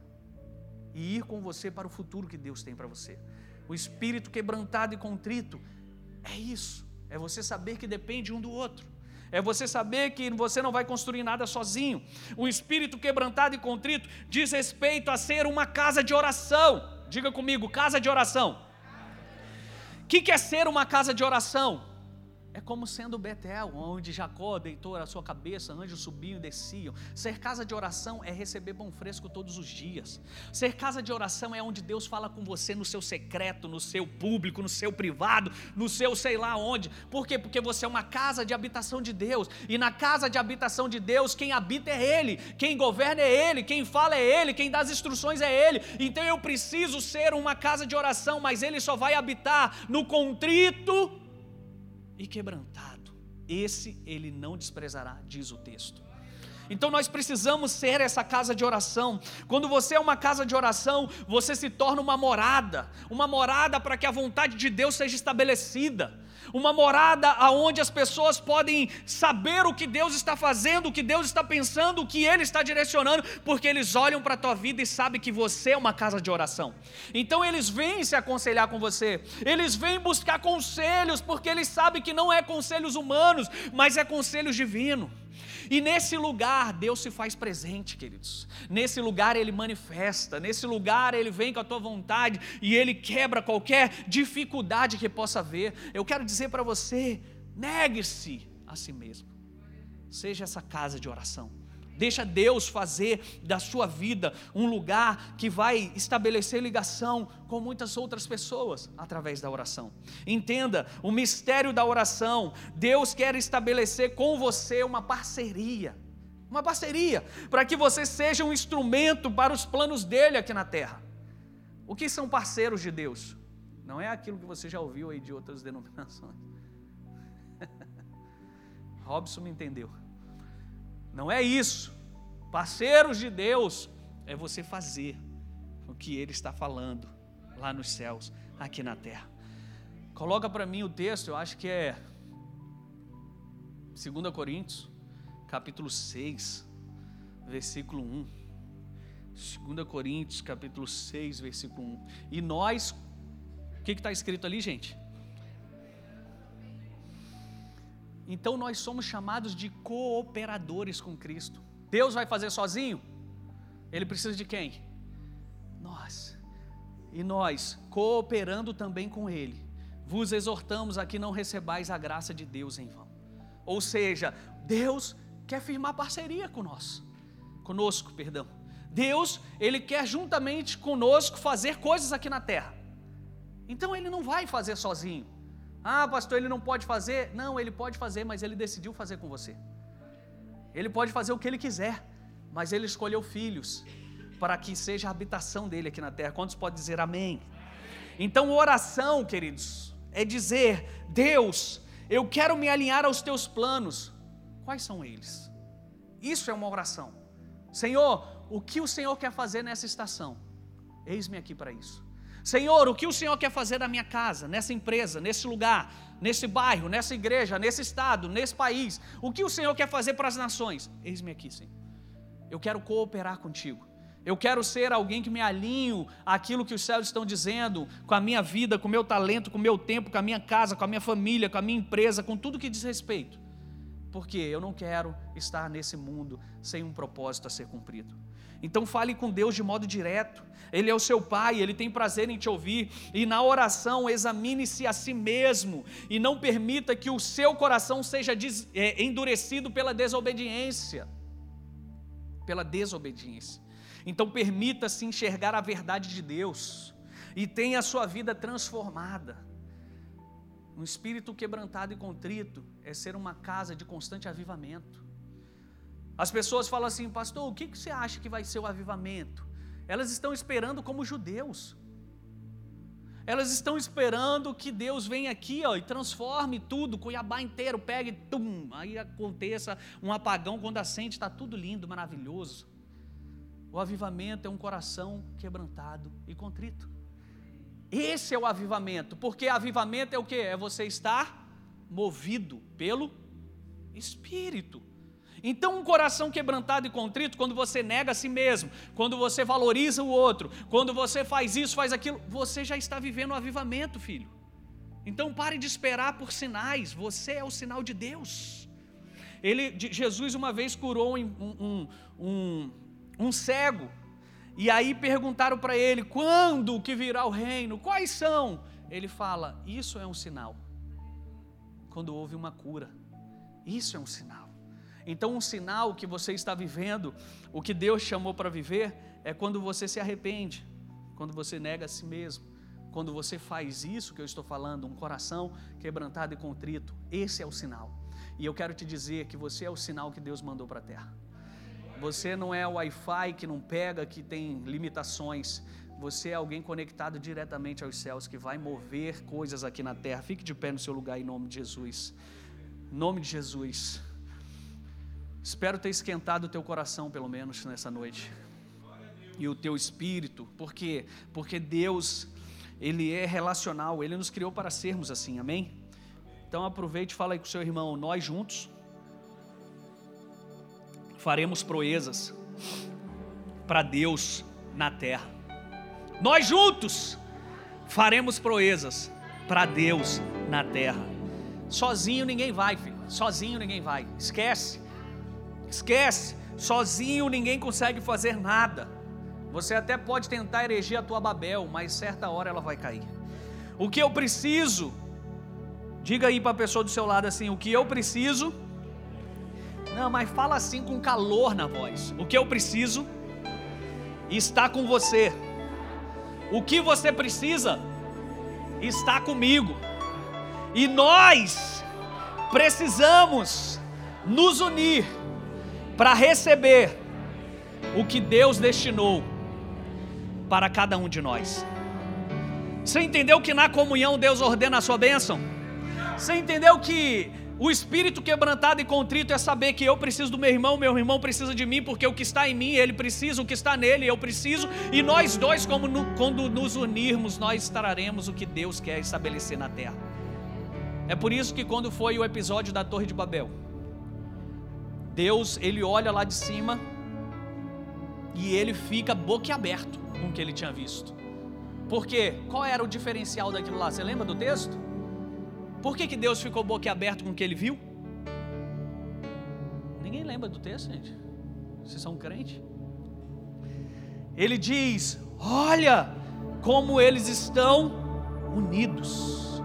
E ir com você para o futuro que Deus tem para você. O espírito quebrantado e contrito é isso. É você saber que depende um do outro. É você saber que você não vai construir nada sozinho. O espírito quebrantado e contrito diz respeito a ser uma casa de oração. Diga comigo, casa de oração que, que é ser uma casa de oração? É como sendo Betel, onde Jacó deitou a sua cabeça, anjos subiam e desciam. Ser casa de oração é receber pão fresco todos os dias. Ser casa de oração é onde Deus fala com você no seu secreto, no seu público, no seu privado, no seu sei lá onde. Por quê? Porque você é uma casa de habitação de Deus. E na casa de habitação de Deus, quem habita é Ele, quem governa é Ele, quem fala é Ele, quem dá as instruções é Ele. Então eu preciso ser uma casa de oração, mas Ele só vai habitar no contrito e quebrantado. Esse ele não desprezará, diz o texto. Então nós precisamos ser essa casa de oração. Quando você é uma casa de oração, você se torna uma morada, uma morada para que a vontade de Deus seja estabelecida uma morada aonde as pessoas podem saber o que Deus está fazendo, o que Deus está pensando, o que Ele está direcionando, porque eles olham para a tua vida e sabem que você é uma casa de oração. Então eles vêm se aconselhar com você, eles vêm buscar conselhos, porque eles sabem que não é conselhos humanos, mas é conselhos divinos. E nesse lugar Deus se faz presente, queridos. Nesse lugar Ele manifesta, nesse lugar Ele vem com a tua vontade e Ele quebra qualquer dificuldade que possa haver. Eu quero dizer para você: negue-se a si mesmo. Seja essa casa de oração. Deixa Deus fazer da sua vida um lugar que vai estabelecer ligação com muitas outras pessoas através da oração. Entenda o mistério da oração. Deus quer estabelecer com você uma parceria. Uma parceria para que você seja um instrumento para os planos dele aqui na terra. O que são parceiros de Deus? Não é aquilo que você já ouviu aí de outras denominações. Robson me entendeu. Não é isso. Parceiros de Deus é você fazer o que Ele está falando lá nos céus, aqui na terra. Coloca para mim o texto, eu acho que é 2 Coríntios, capítulo 6, versículo 1. 2 Coríntios, capítulo 6, versículo 1. E nós, o que está escrito ali, gente? Então nós somos chamados de cooperadores com Cristo. Deus vai fazer sozinho? Ele precisa de quem? Nós. E nós, cooperando também com Ele, vos exortamos a que não recebais a graça de Deus em vão. Ou seja, Deus quer firmar parceria conosco, conosco, perdão. Deus, Ele quer juntamente conosco fazer coisas aqui na terra. Então Ele não vai fazer sozinho. Ah, pastor, ele não pode fazer. Não, ele pode fazer, mas ele decidiu fazer com você. Ele pode fazer o que ele quiser, mas ele escolheu filhos para que seja a habitação dele aqui na terra. Quantos podem dizer amém? Então, oração, queridos, é dizer: Deus, eu quero me alinhar aos teus planos. Quais são eles? Isso é uma oração. Senhor, o que o Senhor quer fazer nessa estação? Eis-me aqui para isso. Senhor, o que o Senhor quer fazer na minha casa, nessa empresa, nesse lugar, nesse bairro, nessa igreja, nesse estado, nesse país? O que o Senhor quer fazer para as nações? Eis-me aqui, Senhor. Eu quero cooperar contigo. Eu quero ser alguém que me alinho àquilo que os céus estão dizendo, com a minha vida, com o meu talento, com o meu tempo, com a minha casa, com a minha família, com a minha empresa, com tudo que diz respeito. Porque eu não quero estar nesse mundo sem um propósito a ser cumprido. Então fale com Deus de modo direto. Ele é o seu Pai, Ele tem prazer em te ouvir. E na oração, examine-se a si mesmo e não permita que o seu coração seja é, endurecido pela desobediência. Pela desobediência. Então permita-se enxergar a verdade de Deus e tenha a sua vida transformada. Um espírito quebrantado e contrito é ser uma casa de constante avivamento. As pessoas falam assim, pastor, o que você acha que vai ser o avivamento? Elas estão esperando como judeus. Elas estão esperando que Deus venha aqui ó, e transforme tudo, Cuiabá inteiro, pegue, tum, aí aconteça um apagão quando acende, está tudo lindo, maravilhoso. O avivamento é um coração quebrantado e contrito. Esse é o avivamento, porque avivamento é o que? É você estar movido pelo Espírito. Então, um coração quebrantado e contrito, quando você nega a si mesmo, quando você valoriza o outro, quando você faz isso, faz aquilo, você já está vivendo o avivamento, filho. Então, pare de esperar por sinais, você é o sinal de Deus. Ele, Jesus uma vez curou um, um, um, um cego, e aí perguntaram para ele: quando que virá o reino? Quais são? Ele fala: Isso é um sinal. quando houve uma cura. Isso é um sinal. Então, um sinal que você está vivendo, o que Deus chamou para viver, é quando você se arrepende, quando você nega a si mesmo, quando você faz isso que eu estou falando, um coração quebrantado e contrito. Esse é o sinal. E eu quero te dizer que você é o sinal que Deus mandou para a terra. Você não é o Wi-Fi que não pega, que tem limitações. Você é alguém conectado diretamente aos céus que vai mover coisas aqui na terra. Fique de pé no seu lugar em nome de Jesus. Em nome de Jesus. Espero ter esquentado o teu coração, pelo menos nessa noite. E o teu espírito. Por quê? Porque Deus, Ele é relacional. Ele nos criou para sermos assim. Amém? Então aproveite e fala aí com o seu irmão. Nós juntos faremos proezas para Deus na terra. Nós juntos faremos proezas para Deus na terra. Sozinho ninguém vai, filho. Sozinho ninguém vai. Esquece. Esquece. Sozinho ninguém consegue fazer nada. Você até pode tentar erigir a tua Babel, mas certa hora ela vai cair. O que eu preciso, diga aí para a pessoa do seu lado assim: o que eu preciso. Não, mas fala assim com calor na voz. O que eu preciso está com você. O que você precisa está comigo. E nós precisamos nos unir para receber o que Deus destinou para cada um de nós. Você entendeu que na comunhão Deus ordena a sua bênção? Você entendeu que o espírito quebrantado e contrito é saber que eu preciso do meu irmão, meu irmão precisa de mim, porque o que está em mim, ele precisa, o que está nele, eu preciso, e nós dois, no, quando nos unirmos, nós traremos o que Deus quer estabelecer na terra. É por isso que quando foi o episódio da Torre de Babel, Deus, ele olha lá de cima e ele fica boquiaberto com o que ele tinha visto. Por quê? Qual era o diferencial daquilo lá? Você lembra do texto? Por que, que Deus ficou boquiaberto com o que ele viu? Ninguém lembra do texto, gente. Vocês são crentes? Ele diz: Olha como eles estão unidos.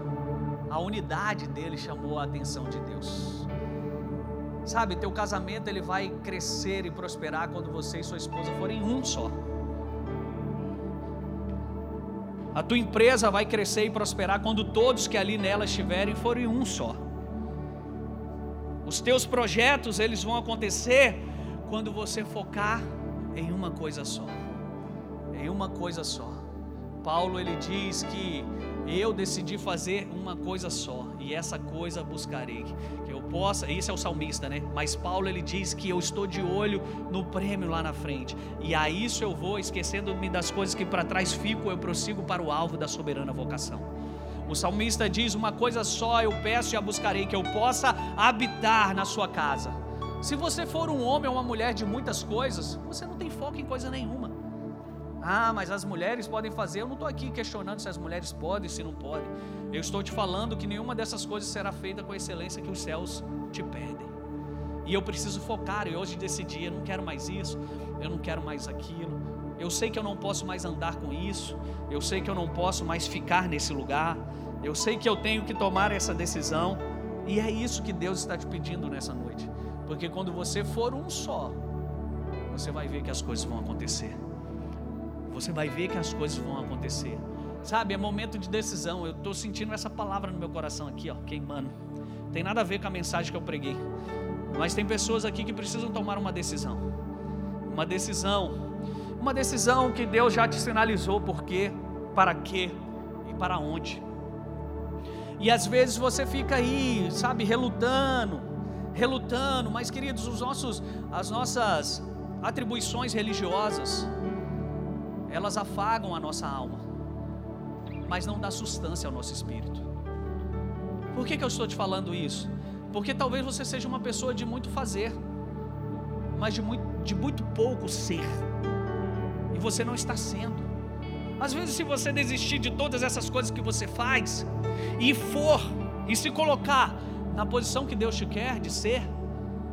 A unidade dele chamou a atenção de Deus. Sabe, teu casamento ele vai crescer e prosperar quando você e sua esposa forem um só. A tua empresa vai crescer e prosperar quando todos que ali nela estiverem forem um só. Os teus projetos, eles vão acontecer quando você focar em uma coisa só. Em uma coisa só. Paulo ele diz que eu decidi fazer uma coisa só, e essa coisa buscarei. Possa, isso é o salmista, né? Mas Paulo ele diz que eu estou de olho no prêmio lá na frente, e a isso eu vou, esquecendo-me das coisas que para trás fico, eu prossigo para o alvo da soberana vocação. O salmista diz: Uma coisa só eu peço e a buscarei, que eu possa habitar na sua casa. Se você for um homem ou uma mulher de muitas coisas, você não tem foco em coisa nenhuma. Ah, mas as mulheres podem fazer. Eu não estou aqui questionando se as mulheres podem, se não podem. Eu estou te falando que nenhuma dessas coisas será feita com a excelência que os céus te pedem. E eu preciso focar. E hoje decidi: eu não quero mais isso, eu não quero mais aquilo. Eu sei que eu não posso mais andar com isso. Eu sei que eu não posso mais ficar nesse lugar. Eu sei que eu tenho que tomar essa decisão. E é isso que Deus está te pedindo nessa noite. Porque quando você for um só, você vai ver que as coisas vão acontecer você vai ver que as coisas vão acontecer. Sabe, é momento de decisão. Eu estou sentindo essa palavra no meu coração aqui, ó, queimando. Tem nada a ver com a mensagem que eu preguei. Mas tem pessoas aqui que precisam tomar uma decisão. Uma decisão. Uma decisão que Deus já te sinalizou por quê, para quê e para onde. E às vezes você fica aí, sabe, relutando, relutando, mas queridos, os nossos, as nossas atribuições religiosas, elas afagam a nossa alma, mas não dá sustância ao nosso espírito. Por que, que eu estou te falando isso? Porque talvez você seja uma pessoa de muito fazer, mas de muito, de muito pouco ser, e você não está sendo. Às vezes, se você desistir de todas essas coisas que você faz, e for, e se colocar na posição que Deus te quer de ser,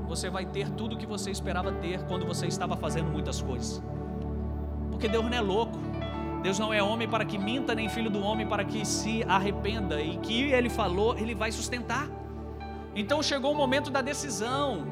você vai ter tudo o que você esperava ter quando você estava fazendo muitas coisas porque Deus não é louco. Deus não é homem para que minta, nem filho do homem para que se arrependa. E que ele falou, ele vai sustentar. Então chegou o momento da decisão.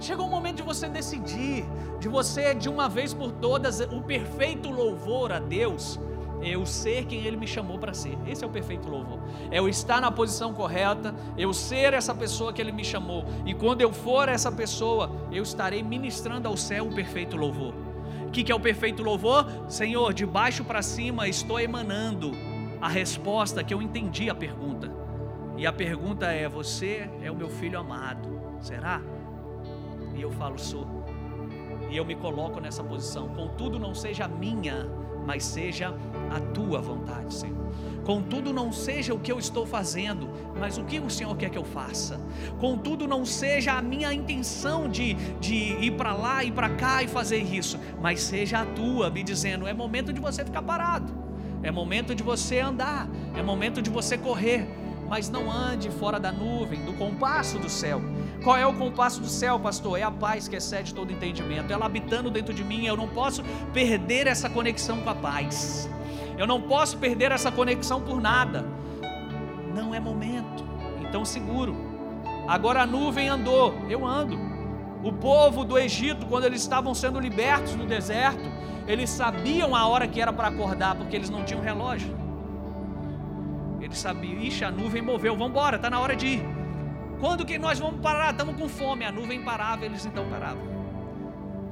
Chegou o momento de você decidir, de você de uma vez por todas o perfeito louvor a Deus eu ser quem Ele me chamou para ser. Esse é o perfeito louvor. É eu estar na posição correta, eu ser essa pessoa que Ele me chamou. E quando eu for essa pessoa, eu estarei ministrando ao céu o perfeito louvor. O que, que é o perfeito louvor? Senhor, de baixo para cima estou emanando a resposta que eu entendi a pergunta. E a pergunta é: Você é o meu filho amado? Será? E eu falo: Sou. E eu me coloco nessa posição. Contudo, não seja minha mas seja a tua vontade, Senhor. Contudo, não seja o que eu estou fazendo, mas o que o Senhor quer que eu faça. Contudo, não seja a minha intenção de, de ir para lá e para cá e fazer isso, mas seja a tua, me dizendo: é momento de você ficar parado, é momento de você andar, é momento de você correr, mas não ande fora da nuvem, do compasso do céu. Qual é o compasso do céu, pastor? É a paz que excede todo entendimento. Ela habitando dentro de mim, eu não posso perder essa conexão com a paz. Eu não posso perder essa conexão por nada. Não é momento. Então seguro. Agora a nuvem andou, eu ando. O povo do Egito, quando eles estavam sendo libertos no deserto, eles sabiam a hora que era para acordar, porque eles não tinham relógio. Eles sabiam, ixi, a nuvem moveu, vamos embora, está na hora de ir. Quando que nós vamos parar? Estamos com fome. A nuvem parava, eles então paravam.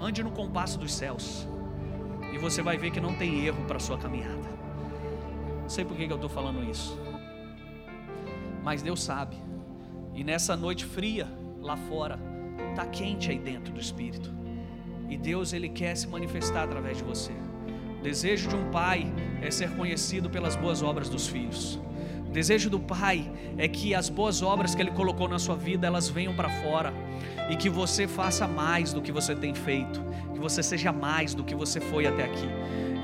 Ande no compasso dos céus. E você vai ver que não tem erro para a sua caminhada. Não sei por que, que eu estou falando isso. Mas Deus sabe. E nessa noite fria, lá fora, está quente aí dentro do Espírito. E Deus, Ele quer se manifestar através de você. O desejo de um pai é ser conhecido pelas boas obras dos filhos desejo do Pai é que as boas obras que Ele colocou na sua vida elas venham para fora e que você faça mais do que você tem feito, que você seja mais do que você foi até aqui.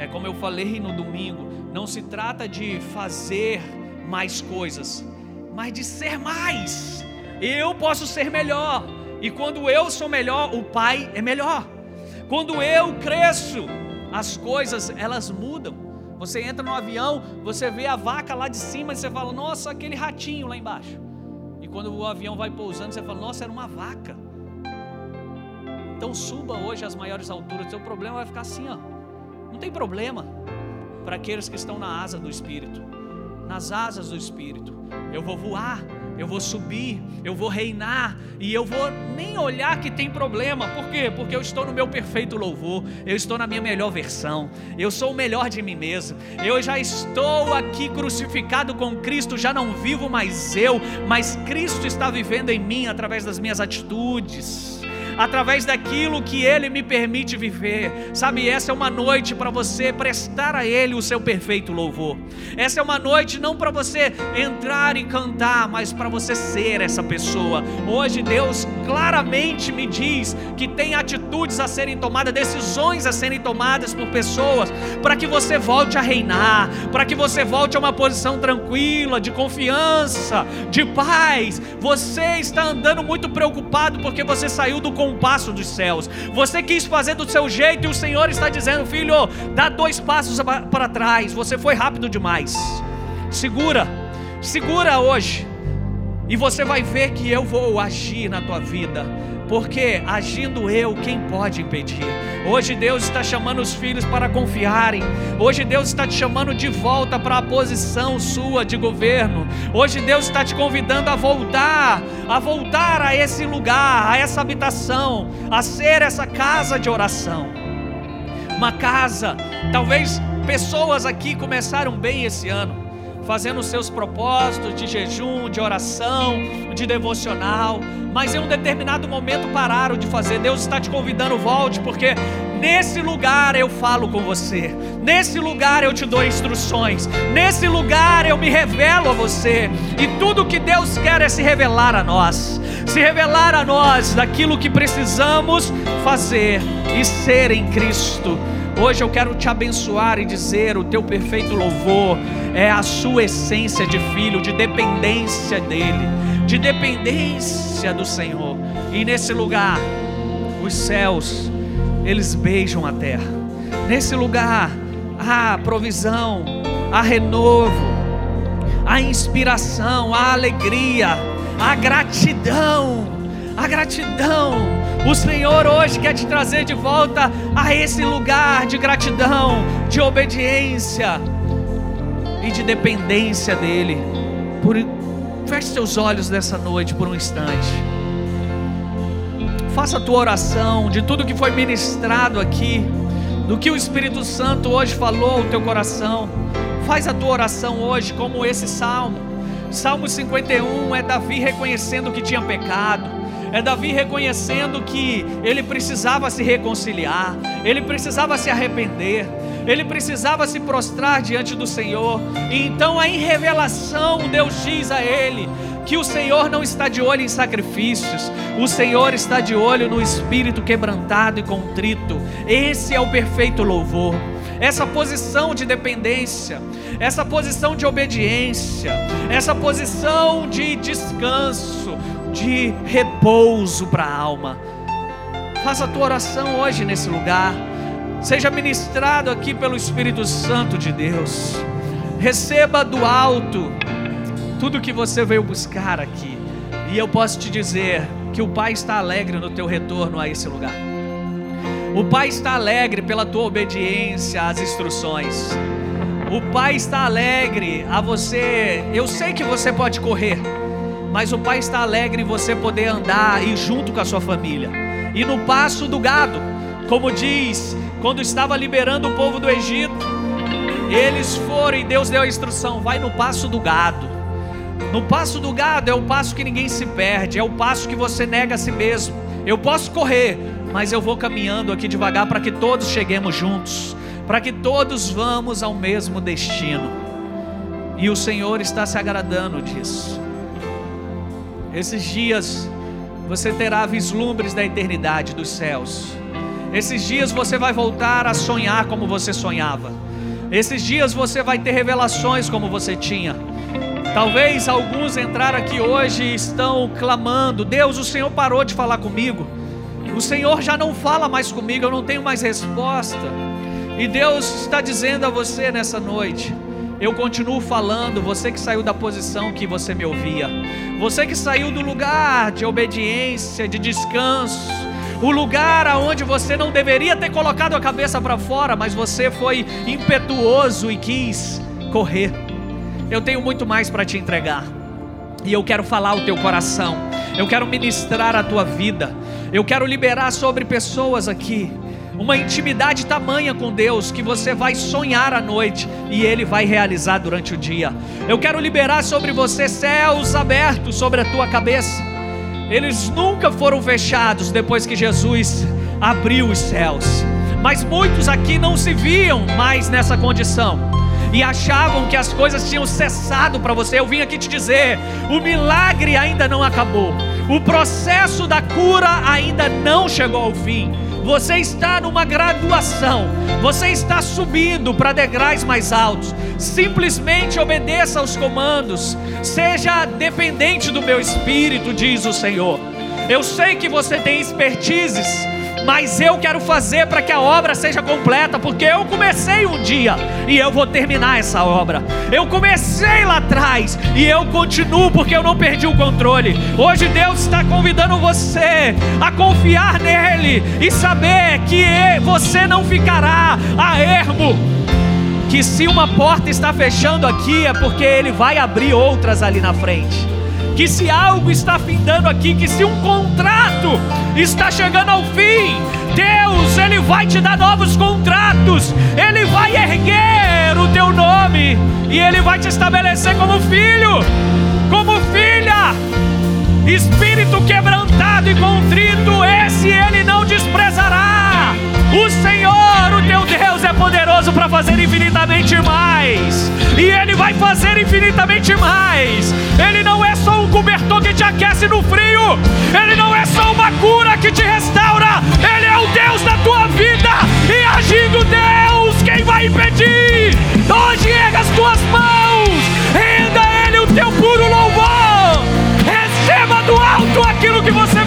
É como eu falei no domingo, não se trata de fazer mais coisas, mas de ser mais. Eu posso ser melhor, e quando eu sou melhor, o Pai é melhor. Quando eu cresço, as coisas elas mudam. Você entra no avião, você vê a vaca lá de cima e você fala, nossa, aquele ratinho lá embaixo. E quando o avião vai pousando, você fala, nossa, era uma vaca. Então suba hoje às maiores alturas, seu problema vai ficar assim, ó. Não tem problema para aqueles que estão na asa do Espírito, nas asas do Espírito. Eu vou voar eu vou subir, eu vou reinar e eu vou nem olhar que tem problema. Por quê? Porque eu estou no meu perfeito louvor, eu estou na minha melhor versão, eu sou o melhor de mim mesmo. Eu já estou aqui crucificado com Cristo, já não vivo mais eu, mas Cristo está vivendo em mim através das minhas atitudes através daquilo que Ele me permite viver. Sabe, essa é uma noite para você prestar a Ele o seu perfeito louvor. Essa é uma noite não para você entrar e cantar, mas para você ser essa pessoa. Hoje Deus claramente me diz que tem atitudes a serem tomadas, decisões a serem tomadas por pessoas, para que você volte a reinar, para que você volte a uma posição tranquila, de confiança, de paz. Você está andando muito preocupado porque você saiu do compasso dos céus. Você quis fazer do seu jeito e o Senhor está dizendo: Filho, dá dois passos para trás. Você foi rápido demais. Segura, segura hoje. E você vai ver que eu vou agir na tua vida porque agindo eu, quem pode impedir? Hoje Deus está chamando os filhos para confiarem. Hoje Deus está te chamando de volta para a posição sua de governo. Hoje Deus está te convidando a voltar, a voltar a esse lugar, a essa habitação, a ser essa casa de oração. Uma casa, talvez pessoas aqui começaram bem esse ano fazendo seus propósitos de jejum, de oração, de devocional, mas em um determinado momento pararam de fazer. Deus está te convidando, volte, porque nesse lugar eu falo com você, nesse lugar eu te dou instruções, nesse lugar eu me revelo a você, e tudo que Deus quer é se revelar a nós, se revelar a nós daquilo que precisamos fazer e ser em Cristo. Hoje eu quero te abençoar e dizer: o teu perfeito louvor é a sua essência de filho, de dependência dEle, de dependência do Senhor. E nesse lugar, os céus, eles beijam a terra. Nesse lugar, há provisão, há renovo, há inspiração, há alegria, a gratidão, a gratidão. O Senhor hoje quer te trazer de volta a esse lugar de gratidão, de obediência e de dependência dEle. Por... Feche seus olhos nessa noite por um instante. Faça a tua oração de tudo que foi ministrado aqui, do que o Espírito Santo hoje falou ao teu coração. Faz a tua oração hoje como esse salmo. Salmo 51 é Davi reconhecendo que tinha pecado, é Davi reconhecendo que ele precisava se reconciliar, ele precisava se arrepender, ele precisava se prostrar diante do Senhor. E então, em revelação, Deus diz a ele que o Senhor não está de olho em sacrifícios, o Senhor está de olho no espírito quebrantado e contrito. Esse é o perfeito louvor essa posição de dependência, essa posição de obediência, essa posição de descanso, de repouso para a alma. Faça a tua oração hoje nesse lugar. Seja ministrado aqui pelo Espírito Santo de Deus. Receba do alto tudo que você veio buscar aqui. E eu posso te dizer que o Pai está alegre no teu retorno a esse lugar. O Pai está alegre pela tua obediência às instruções. O Pai está alegre a você. Eu sei que você pode correr, mas o Pai está alegre em você poder andar e junto com a sua família. E no passo do gado, como diz, quando estava liberando o povo do Egito, eles foram e Deus deu a instrução: vai no passo do gado. No passo do gado é o passo que ninguém se perde, é o passo que você nega a si mesmo. Eu posso correr, mas eu vou caminhando aqui devagar para que todos cheguemos juntos, para que todos vamos ao mesmo destino. E o Senhor está se agradando disso. Esses dias você terá vislumbres da eternidade dos céus. Esses dias você vai voltar a sonhar como você sonhava. Esses dias você vai ter revelações como você tinha. Talvez alguns entraram aqui hoje e estão clamando: Deus, o Senhor parou de falar comigo. O Senhor já não fala mais comigo, eu não tenho mais resposta. E Deus está dizendo a você nessa noite: eu continuo falando, você que saiu da posição que você me ouvia, você que saiu do lugar de obediência, de descanso, o lugar aonde você não deveria ter colocado a cabeça para fora, mas você foi impetuoso e quis correr. Eu tenho muito mais para te entregar. E eu quero falar o teu coração. Eu quero ministrar a tua vida. Eu quero liberar sobre pessoas aqui uma intimidade tamanha com Deus que você vai sonhar à noite e Ele vai realizar durante o dia. Eu quero liberar sobre você céus abertos sobre a tua cabeça. Eles nunca foram fechados depois que Jesus abriu os céus. Mas muitos aqui não se viam mais nessa condição e achavam que as coisas tinham cessado para você. Eu vim aqui te dizer: o milagre ainda não acabou, o processo da cura ainda não chegou ao fim. Você está numa graduação, você está subindo para degraus mais altos. Simplesmente obedeça aos comandos, seja dependente do meu espírito, diz o Senhor. Eu sei que você tem expertises mas eu quero fazer para que a obra seja completa, porque eu comecei um dia e eu vou terminar essa obra. Eu comecei lá atrás e eu continuo porque eu não perdi o controle. Hoje Deus está convidando você a confiar nele e saber que você não ficará a ermo. Que se uma porta está fechando aqui é porque ele vai abrir outras ali na frente que se algo está findando aqui, que se um contrato está chegando ao fim, Deus, Ele vai te dar novos contratos, Ele vai erguer o teu nome e Ele vai te estabelecer como filho, como filha. Espírito quebrantado e contrito, esse Ele não desprezará. O Senhor, Deus é poderoso para fazer infinitamente mais. E Ele vai fazer infinitamente mais. Ele não é só um cobertor que te aquece no frio. Ele não é só uma cura que te restaura. Ele é o Deus da tua vida. E agindo Deus, quem vai impedir? Hoje erga as tuas mãos. Renda Ele o teu puro louvor. Receba do alto aquilo que você